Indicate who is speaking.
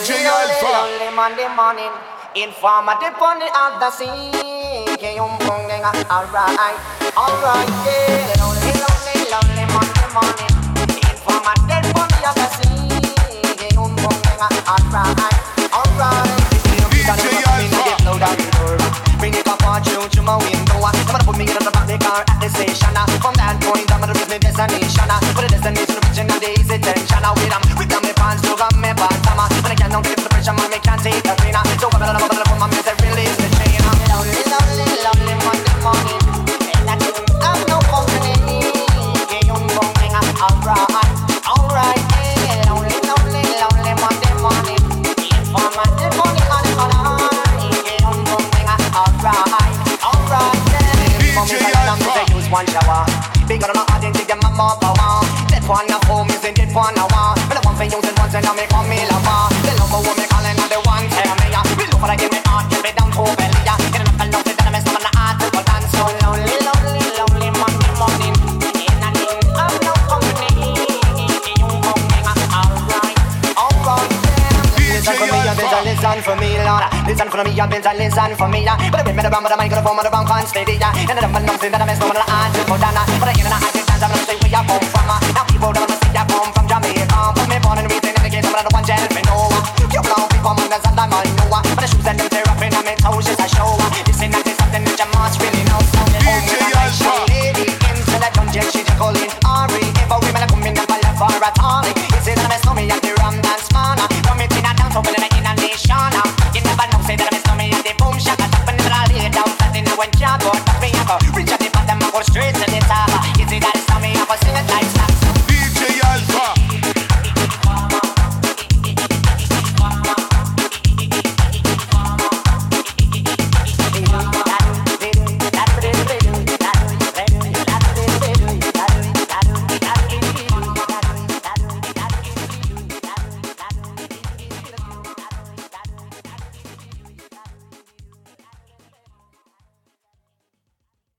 Speaker 1: DJ Alpha.
Speaker 2: Lonely Monday morning. Informer dip on the other scene. Um, alright, alright, yeah. Lonely, lonely, lonely Monday morning. Informer dip on the other scene. Um, alright, alright.
Speaker 1: DJ Alpha.
Speaker 2: Bring it up on through to my window. I'm gonna put me in the back of the car at the station. From that point, I'm gonna reach my destination. Put a destination, reaching the easy tension. With them, For love use one shower. Big on my and take them my more power. That one of home is in one. But one listen for me, Lord. Listen for me, you better listen for me. But I've been around, but I might go for the wrong constantly. And I'm not nothing that I mess with, I'm not